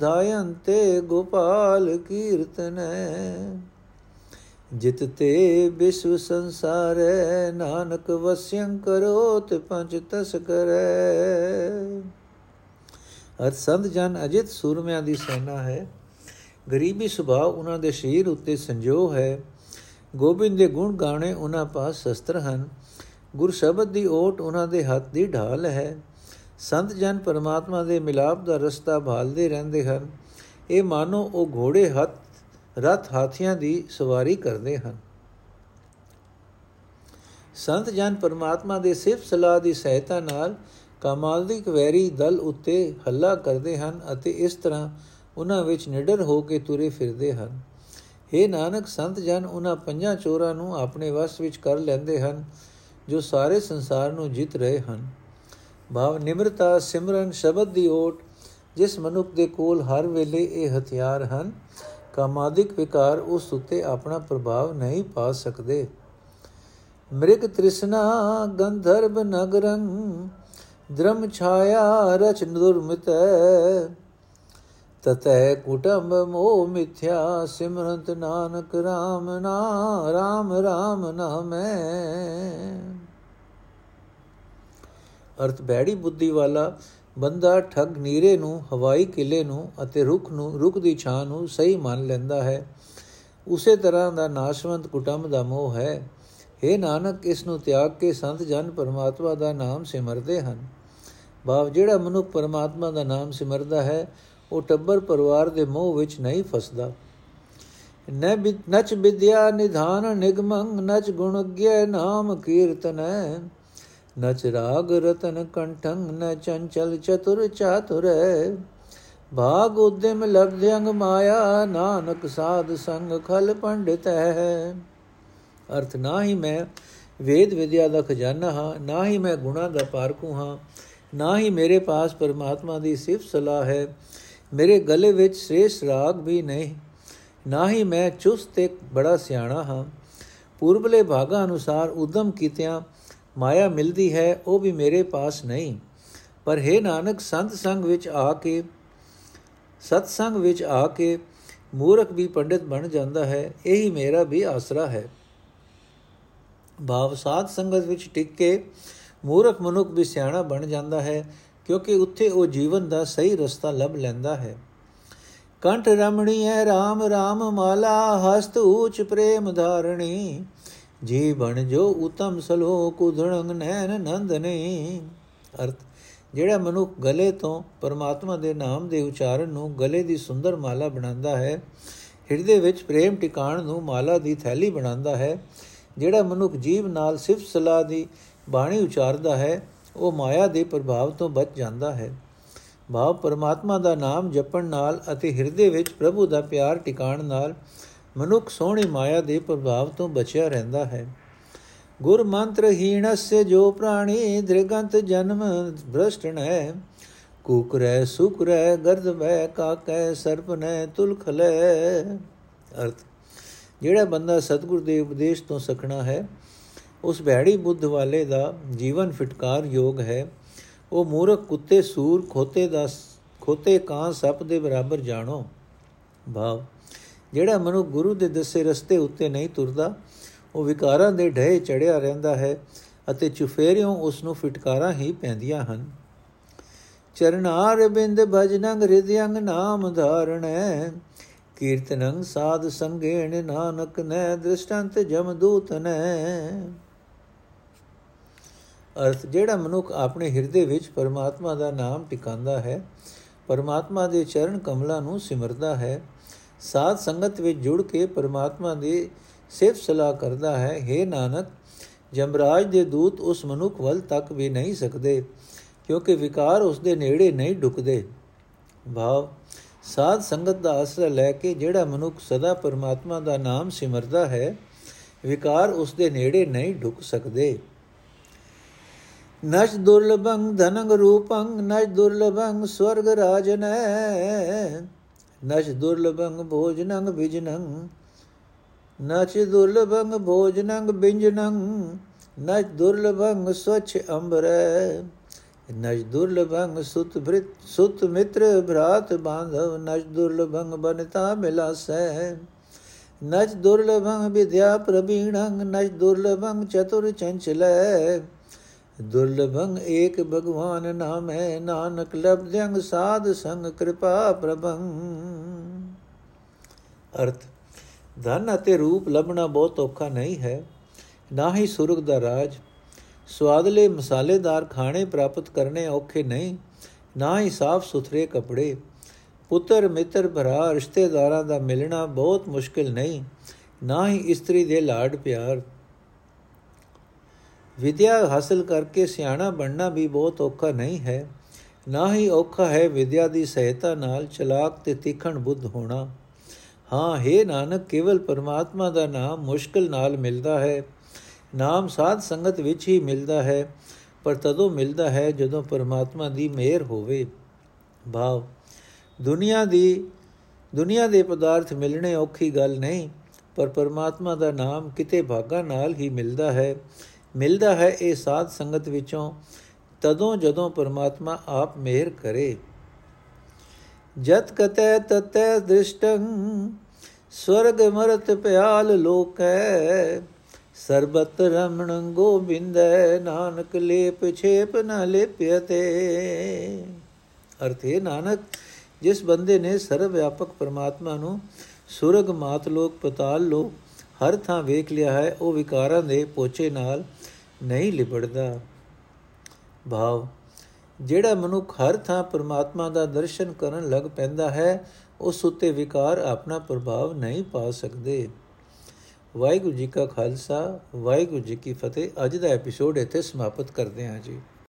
ਧਾਇੰਤੇ ਗੋਪਾਲ ਕੀਰਤਨੈ। ਜਿਤ ਤੇ ਵਿਸ਼ਵ ਸੰਸਾਰੈ, ਨਾਨਕ ਵਸਿਯੰ ਕਰੋਤ ਪੰਜ ਤਸ ਕਰੈ। ਅਰ ਸੰਤ ਜਨ ਅਜਿਤ ਸੂਰਮਿਆਂ ਦੀ ਸੈਨਾ ਹੈ। ਗਰੀਬੀ ਸੁਭਾਅ ਉਹਨਾਂ ਦੇ ਸ਼ਰੀਰ ਉੱਤੇ ਸੰਜੋਗ ਹੈ। ਗੋਬਿੰਦ ਦੇ ਗੁਣ ਗਾਣੇ ਉਹਨਾਂ ਪਾਸ ਸ਼ਸਤਰ ਹਨ। ਗੁਰ ਸ਼ਬਦ ਦੀ ਓਟ ਉਹਨਾਂ ਦੇ ਹੱਥ ਦੀ ਢਾਲ ਹੈ। ਸੰਤ ਜਨ ਪਰਮਾਤਮਾ ਦੇ ਮਿਲਾਪ ਦਾ ਰਸਤਾ ਭਾਲਦੇ ਰਹਿੰਦੇ ਹਨ। ਇਹ ਮਾਨੋ ਉਹ ਘੋੜੇ ਹੱਥ, ਰਥ ਹਾਥੀਆਂ ਦੀ ਸਵਾਰੀ ਕਰਦੇ ਹਨ। ਸੰਤ ਜਨ ਪਰਮਾਤਮਾ ਦੇ ਸਿਫਤ ਸਲਾਹ ਦੀ ਸਹਾਇਤਾ ਨਾਲ ਕਾਮਾਲਦੀ ਕਵੈਰੀ ਦਲ ਉੱਤੇ ਹੱਲਾ ਕਰਦੇ ਹਨ ਅਤੇ ਇਸ ਤਰ੍ਹਾਂ ਉਹਨਾਂ ਵਿੱਚ ਨਿਡਰ ਹੋ ਕੇ ਤੁਰੇ ਫਿਰਦੇ ਹਨ। हे ਨਾਨਕ, ਸੰਤ ਜਨ, ਉਹਨਾਂ ਪੰਜਾਂ ਚੋਰਾਂ ਨੂੰ ਆਪਣੇ ਵਸ ਵਿੱਚ ਕਰ ਲੈਂਦੇ ਹਨ, ਜੋ ਸਾਰੇ ਸੰਸਾਰ ਨੂੰ ਜਿੱਤ ਰਹੇ ਹਨ। ਭਾਵ ਨਿਮਰਤਾ, ਸਿਮਰਨ, ਸ਼ਬਦ ਦੀ ਓਟ, ਜਿਸ ਮਨੁੱਖ ਦੇ ਕੋਲ ਹਰ ਵੇਲੇ ਇਹ ਹਥਿਆਰ ਹਨ, ਕਾਮਾਦਿਕ ਵਿਕਾਰ ਉਸ ਉਤੇ ਆਪਣਾ ਪ੍ਰਭਾਵ ਨਹੀਂ ਪਾ ਸਕਦੇ। ਮ੍ਰਿਗ ਤ੍ਰਿਸ਼ਨਾ, ਗੰਧਰਵ ਨਗਰੰ ਦ੍ਰਮ ਛਾਇਆ ਰਚ ਦੁਰਮਿਤ ਤਤੈ ਕੁਟੰਬ ਮੋ ਮਿਥਿਆ, ਸਿਮਰੰਤ ਨਾਨਕ RAM ਨਾ RAM RAM ਨਾਮੈ ਅਰਥ, ਬੈੜੀ ਬੁੱਧੀ ਵਾਲਾ ਬੰਦਾ ਠੱਗ ਨੀਰੇ ਨੂੰ, ਹਵਾਈ ਕਿਲੇ ਨੂੰ ਅਤੇ ਰੁੱਖ ਨੂੰ, ਰੁੱਖ ਦੀ ਛਾਂ ਨੂੰ ਸਹੀ ਮੰਨ ਲੈਂਦਾ ਹੈ। ਉਸੇ ਤਰ੍ਹਾਂ ਦਾ ਨਾਸ਼ਵੰਤ ਕੁਟੰਬ ਦਾ ਮੋਹ ਹੈ। हे ਨਾਨਕ, ਇਸ ਨੂੰ ਤਿਆਗ ਕੇ ਸੰਤ ਜਨ ਪਰਮਾਤਮਾ ਦਾ ਨਾਮ ਸਿਮਰਦੇ ਹਨ। ਭਾਵ ਜਿਹੜਾ ਮਨੁੱਖ ਪਰਮਾਤਮਾ ਦਾ ਨਾਮ ਸਿਮਰਦਾ ਹੈ, ਉਹ ਟੱਬਰ ਪਰਿਵਾਰ ਦੇ ਮੋਹ ਵਿੱਚ ਨਹੀਂ ਫਸਦਾ। ਨਚ ਵਿਦਿਆ ਨਿਧਾਨ ਨਿਗਮੰ ਨਚ ਗੁਣਗ੍ਯ ਨਾਮ ਕੀਰਤਨੈ। ਨਚ ਰਾਗ ਰਤਨ ਕੰਠੰ ਨ ਚੰਚਲ ਚਤੁਰ ਚਾਤੁਰ। ਭਾਗ ਉਦਮ ਲਬਧਯੰਗ ਮਾਇਆ, ਨਾਨਕ ਸਾਧ ਸੰਗ ਖਲ ਪੰਡਿਤ ਹੈ। ਅਰਥ, ਨਾ ਹੀ ਮੈਂ ਵੇਦ ਵਿਦਿਆ ਦਾ ਖਜ਼ਾਨਾ ਹਾਂ, ਨਾ ਹੀ ਮੈਂ ਗੁਣਾ ਦਾ ਪਾਰਕੂ ਹਾਂ। ਨਾ ਹੀ ਮੇਰੇ ਪਾਸ ਪਰਮਾਤਮਾ ਦੀ ਸਿਫਤ ਸਲਾਹ ਹੈ, ਮੇਰੇ ਗਲੇ ਵਿੱਚ ਸ੍ਰੇਸ਼ ਰਾਗ ਵੀ ਨਹੀਂ। ਨਾ ਹੀ ਮੈਂ ਚੁਸਤ ਤੇ ਬੜਾ ਸਿਆਣਾ ਹਾਂ। ਪੂਰਬਲੇ ਭਾਗਾ ਅਨੁਸਾਰ ਉਦਮ ਕੀਤਿਆਂ ਮਾਇਆ ਮਿਲਦੀ ਹੈ, ਉਹ ਵੀ ਮੇਰੇ ਪਾਸ ਨਹੀਂ। ਪਰ ਹੈ ਨਾਨਕ, ਸੰਤ ਸੰਗ ਵਿੱਚ ਆ ਕੇ, ਸਤ ਸੰਗ ਵਿੱਚ ਆ ਕੇ ਮੂਰਖ ਵੀ ਪੰਡਿਤ ਬਣ ਜਾਂਦਾ ਹੈ, ਇਹੀ ਮੇਰਾ ਵੀ ਆਸਰਾ ਹੈ। ਭਾਵ ਸਾਧ ਸੰਗਤ ਵਿੱਚ ਟਿਕ ਕੇ ਮੂਰਖ ਮਨੁੱਖ ਵੀ ਸਿਆਣਾ ਬਣ ਜਾਂਦਾ ਹੈ, ਕਿਉਂਕਿ ਉੱਥੇ ਉਹ ਜੀਵਨ ਦਾ ਸਹੀ ਰਸਤਾ ਲੱਭ ਲੈਂਦਾ ਹੈ। ਕੰਠ ਰਮਣੀ ਹੈ RAM RAM ਮਾਲਾ, ਹਸਤ ਊਚ ਪ੍ਰੇਮ ਧਾਰਣੀ। ਜੀ ਬਣ ਜੋ ਉਤਮ ਸਲੋਕ, ਉਧੜੰਗ ਨੈਣ ਨੰਦਨੇ। ਅਰਥ, ਜਿਹੜਾ ਮਨੁੱਖ ਗਲੇ ਤੋਂ ਪਰਮਾਤਮਾ ਦੇ ਨਾਮ ਦੇ ਉਚਾਰਨ ਨੂੰ ਗਲੇ ਦੀ ਸੁੰਦਰ ਮਾਲਾ ਬਣਾਉਂਦਾ ਹੈ, ਹਿਰਦੇ ਵਿੱਚ ਪ੍ਰੇਮ ਟਿਕਾਣ ਨੂੰ ਮਾਲਾ ਦੀ ਥੈਲੀ ਬਣਾਉਂਦਾ ਹੈ, ਜਿਹੜਾ ਮਨੁੱਖ ਜੀਵ ਨਾਲ ਸਿਫਤ ਸਲਾਹ ਦੀ ਬਾਣੀ ਉਚਾਰਦਾ ਹੈ, ਉਹ ਮਾਇਆ ਦੇ ਪ੍ਰਭਾਵ ਤੋਂ ਬਚ ਜਾਂਦਾ ਹੈ। ਭਾਵ ਪਰਮਾਤਮਾ ਦਾ ਨਾਮ ਜਪਣ ਨਾਲ ਅਤੇ ਹਿਰਦੇ ਵਿੱਚ ਪ੍ਰਭੂ ਦਾ ਪਿਆਰ ਟਿਕਾਣ ਨਾਲ ਮਨੁੱਖ ਸੋਹਣੀ ਮਾਇਆ ਦੇ ਪ੍ਰਭਾਵ ਤੋਂ ਬਚਿਆ ਰਹਿੰਦਾ ਹੈ। ਗੁਰ ਮੰਤਰ ਹੀਣस्य ਜੋ ਪ੍ਰਾਣੀ ਦ੍ਰਿਗੰਤ ਜਨਮ ਭ੍ਰਸ਼ਟਣ ਹੈ ਕੁਕਰੈ ਸੁਕਰੈ ਗਰਦਵੈ ਕਾਕੈ ਸਰਪਨੈ ਤੁਲਖਲੇ ਅਰਥ, ਜਿਹੜਾ ਬੰਦਾ ਸਤਿਗੁਰ ਦੇ ਉਪਦੇਸ਼ ਤੋਂ ਸਖਣਾ ਹੈ ਉਸ ਭੈੜੀ ਬੁੱਧ ਵਾਲੇ ਦਾ ਜੀਵਨ ਫਟਕਾਰ ਯੋਗ ਹੈ। ਉਹ ਮੂਰਖ ਕੁੱਤੇ, ਸੂਰ ਖੋਤੇ ਦਾ ਖੋਤੇ ਕਾਂ ਸੱਪ ਦੇ ਬਰਾਬਰ ਜਾਣੋ। ਭਾਵ, ਜਿਹੜਾ ਮਨੁ ਗੁਰੂ ਦੇ ਦੱਸੇ ਰਸਤੇ ਉੱਤੇ ਨਹੀਂ ਤੁਰਦਾ, ਉਹ ਵਿਕਾਰਾਂ ਦੇ ਢੇ ਚੜਿਆ ਰਹਿੰਦਾ ਹੈ ਅਤੇ ਚੁਫੇਰਿਓਂ ਉਸ ਨੂੰ ਫਟਕਾਰਾਂ ਹੀ ਪੈਂਦੀਆਂ ਹਨ। ਚਰਨਾਰ ਬਿੰਦ ਭਜਨੰਗ ਹਿਰਦਯੰਗ ਨਾਮ ਧਾਰਣੈ, ਕੀਰਤਨੰ ਸਾਧ ਸੰਗੇਣ ਨਾਨਕ ਨੈ ਦ੍ਰਿਸ਼ਟੰਤ ਜਮਦੂਤ ਨੈ ਅਰਥ, ਜਿਹੜਾ ਮਨੁੱਖ ਆਪਣੇ ਹਿਰਦੇ ਵਿੱਚ ਪਰਮਾਤਮਾ ਦਾ ਨਾਮ ਟਿਕਾਉਂਦਾ ਹੈ, ਪਰਮਾਤਮਾ ਦੇ ਚਰਨ ਕਮਲਾਂ ਨੂੰ ਸਿਮਰਦਾ ਹੈ, ਸਾਧ ਸੰਗਤ ਵਿੱਚ ਜੁੜ ਕੇ ਪਰਮਾਤਮਾ ਦੀ ਸਿਫਤ ਸਲਾਹ ਕਰਦਾ ਹੈ हे ਨਾਨਕ, ਜਮਰਾਜ ਦੇ ਦੂਤ ਉਸ ਮਨੁੱਖ ਵੱਲ ਤੱਕ ਵੀ ਨਹੀਂ ਸਕਦੇ, ਕਿਉਂਕਿ ਵਿਕਾਰ ਉਸ ਦੇ ਨੇੜੇ ਨਹੀਂ ਢੁਕਦੇ ਭਾਵ, ਸਾਧ ਸੰਗਤ ਦਾ ਆਸਰਾ ਲੈ ਕੇ ਜਿਹੜਾ ਮਨੁੱਖ ਸਦਾ ਪਰਮਾਤਮਾ ਦਾ ਨਾਮ ਸਿਮਰਦਾ ਹੈ, ਵਿਕਾਰ ਉਸ ਦੇ ਨੇੜੇ ਨਹੀਂ ਢੁਕ ਸਕਦੇ। ਨਚ ਦੁਰਲਭੰ ਧਨੰਗ ਰੂਪੰ ਨਚ ਦੁਰਲਭੰ ਸਵਰਗ ਰਾਜਨੈ। ਨਚ ਦੁਰਲਭੰ ਭੋਜਨੰ ਵਿਜਨੰ, ਨਚ ਦੁਰਲਭੰਗ ਭੋਜਨੰਗ ਬਿੰਜਨੰਗ ਨਚ ਦੁਰਲਭੰਗ ਸਵਛ ਅੰਬਰੈ। ਨਚ ਦੁਰਲਭੰਗ ਸੁਤ ਭ੍ਰਿਤ, ਸੁਤ ਮਿੱਤਰ ਭਰਾਤ ਬਾਂਧਵ ਨਚ ਦੁਰਲਭੰਗ ਬਨਤਾ ਮਿਲਾਸੈ। ਨਚ ਦੁਰਲਭੰ ਵਿਦਿਆ ਪ੍ਰਬੀਣੰ ਨਚ ਦੁਰਲਭੰ ਚਤੁਰ ਚੰਚਲੈ। ਦੁਰਲਭੰ ਏਕ ਭਗਵਾਨ ਨਾਮੈ, ਨਾਨਕ ਲਬਧੰ ਸਾਧ ਸੰਗ ਕਿਰਪਾ ਪ੍ਰਭੰ। ਅਰਥ, ਧਨ ਅਤੇ ਰੂਪ ਲੱਭਣਾ ਬਹੁਤ ਔਖਾ ਨਹੀਂ ਹੈ। ਨਾ ਹੀ ਸੁਰਗ ਦਾ ਰਾਜ, ਸਵਾਦਲੇ ਮਸਾਲੇਦਾਰ ਖਾਣੇ ਪ੍ਰਾਪਤ ਕਰਨੇ ਔਖੇ ਨਹੀਂ। ਨਾ ਹੀ ਸਾਫ਼ ਸੁਥਰੇ ਕੱਪੜੇ, ਪੁੱਤਰ ਮਿੱਤਰ ਭਰਾ ਰਿਸ਼ਤੇਦਾਰਾਂ ਦਾ ਮਿਲਣਾ ਬਹੁਤ ਮੁਸ਼ਕਿਲ ਨਹੀਂ। ਨਾ ਹੀ ਇਸਤਰੀ ਦੇ ਲਾਡ ਪਿਆਰ ਵਿਦਿਆ ਹਾਸਲ ਕਰਕੇ ਸਿਆਣਾ ਬਣਨਾ ਵੀ ਬਹੁਤ ਔਖਾ ਨਹੀਂ ਹੈ। ਨਾ ਹੀ ਔਖਾ ਹੈ ਵਿਦਿਆ ਦੀ ਸਹਾਇਤਾ ਨਾਲ ਚਲਾਕ ਤੇ ਤੀਖਣ ਬੁੱਧ ਹੋਣਾ। ਹਾਂ, ਹੈ ਨਾਨਕ, ਕੇਵਲ ਪਰਮਾਤਮਾ ਦਾ ਨਾਮ ਮੁਸ਼ਕਿਲ ਨਾਲ ਮਿਲਦਾ ਹੈ। ਨਾਮ ਸਾਧ ਸੰਗਤ ਵਿੱਚ ਹੀ ਮਿਲਦਾ ਹੈ, ਪਰ ਤਦੋਂ ਮਿਲਦਾ ਹੈ ਜਦੋਂ ਪਰਮਾਤਮਾ ਦੀ ਮਿਹਰ ਹੋਵੇ। ਭਾਵ, ਦੁਨੀਆ ਦੀ, ਦੁਨੀਆ ਦੇ ਪਦਾਰਥ ਮਿਲਣੇ ਔਖੀ ਗੱਲ ਨਹੀਂ, ਪਰ ਪਰਮਾਤਮਾ ਦਾ ਨਾਮ ਕਿਤੇ ਭਾਗਾ ਨਾਲ ਹੀ ਮਿਲਦਾ ਹੈ। ਮਿਲਦਾ ਹੈ ਇਹ ਸਾਧ ਸੰਗਤ ਵਿੱਚੋਂ, ਤਦੋਂ ਜਦੋਂ ਪਰਮਾਤਮਾ ਆਪ ਮਿਹਰ ਕਰੇ। ਜਤ ਕਤੈ ਤਤੈ ਦ੍ਰਿਸ਼ਟੰ, ਸਵਰਗ ਮਰਤ ਪਿਆਲ ਲੋਕੈ। ਸਰਬਤ ਰਮਣ ਗੋਬਿੰਦੈ, ਨਾਨਕ ਲੇਪ ਛੇਪ ਨ ਲੇਪਿਅਤੇ। ਅਰਥੇ ਨਾਨਕ, ਜਿਸ ਬੰਦੇ ਨੇ ਸਰਵ ਵਿਆਪਕ ਪਰਮਾਤਮਾ ਨੂੰ ਸੁਰਗ ਮਾਤ ਲੋਕ ਪਤਾਲ ਲੋਕ ਹਰ ਥਾਂ ਵੇਖ ਲਿਆ ਹੈ, ਉਹ ਵਿਕਾਰਾਂ ਦੇ ਪੋਚੇ ਨਾਲ ਨਹੀਂ ਲਿਬੜਦਾ। ਭਾਵ, ਜਿਹੜਾ ਮਨੁੱਖ ਹਰ ਥਾਂ ਪਰਮਾਤਮਾ ਦਾ ਦਰਸ਼ਨ ਕਰਨ ਲੱਗ ਪੈਂਦਾ ਹੈ, ਉਸ ਉੱਤੇ ਵਿਕਾਰ ਆਪਣਾ ਪ੍ਰਭਾਵ ਨਹੀਂ ਪਾ ਸਕਦੇ। ਵਾਹਿਗੁਰੂ ਜੀ ਕਾ ਖਾਲਸਾ, ਵਾਹਿਗੁਰੂ ਜੀ ਕੀ ਫਤਿਹ। ਅੱਜ ਦਾ ਐਪੀਸੋਡ ਇੱਥੇ ਸਮਾਪਤ ਕਰਦੇ ਹਾਂ ਜੀ।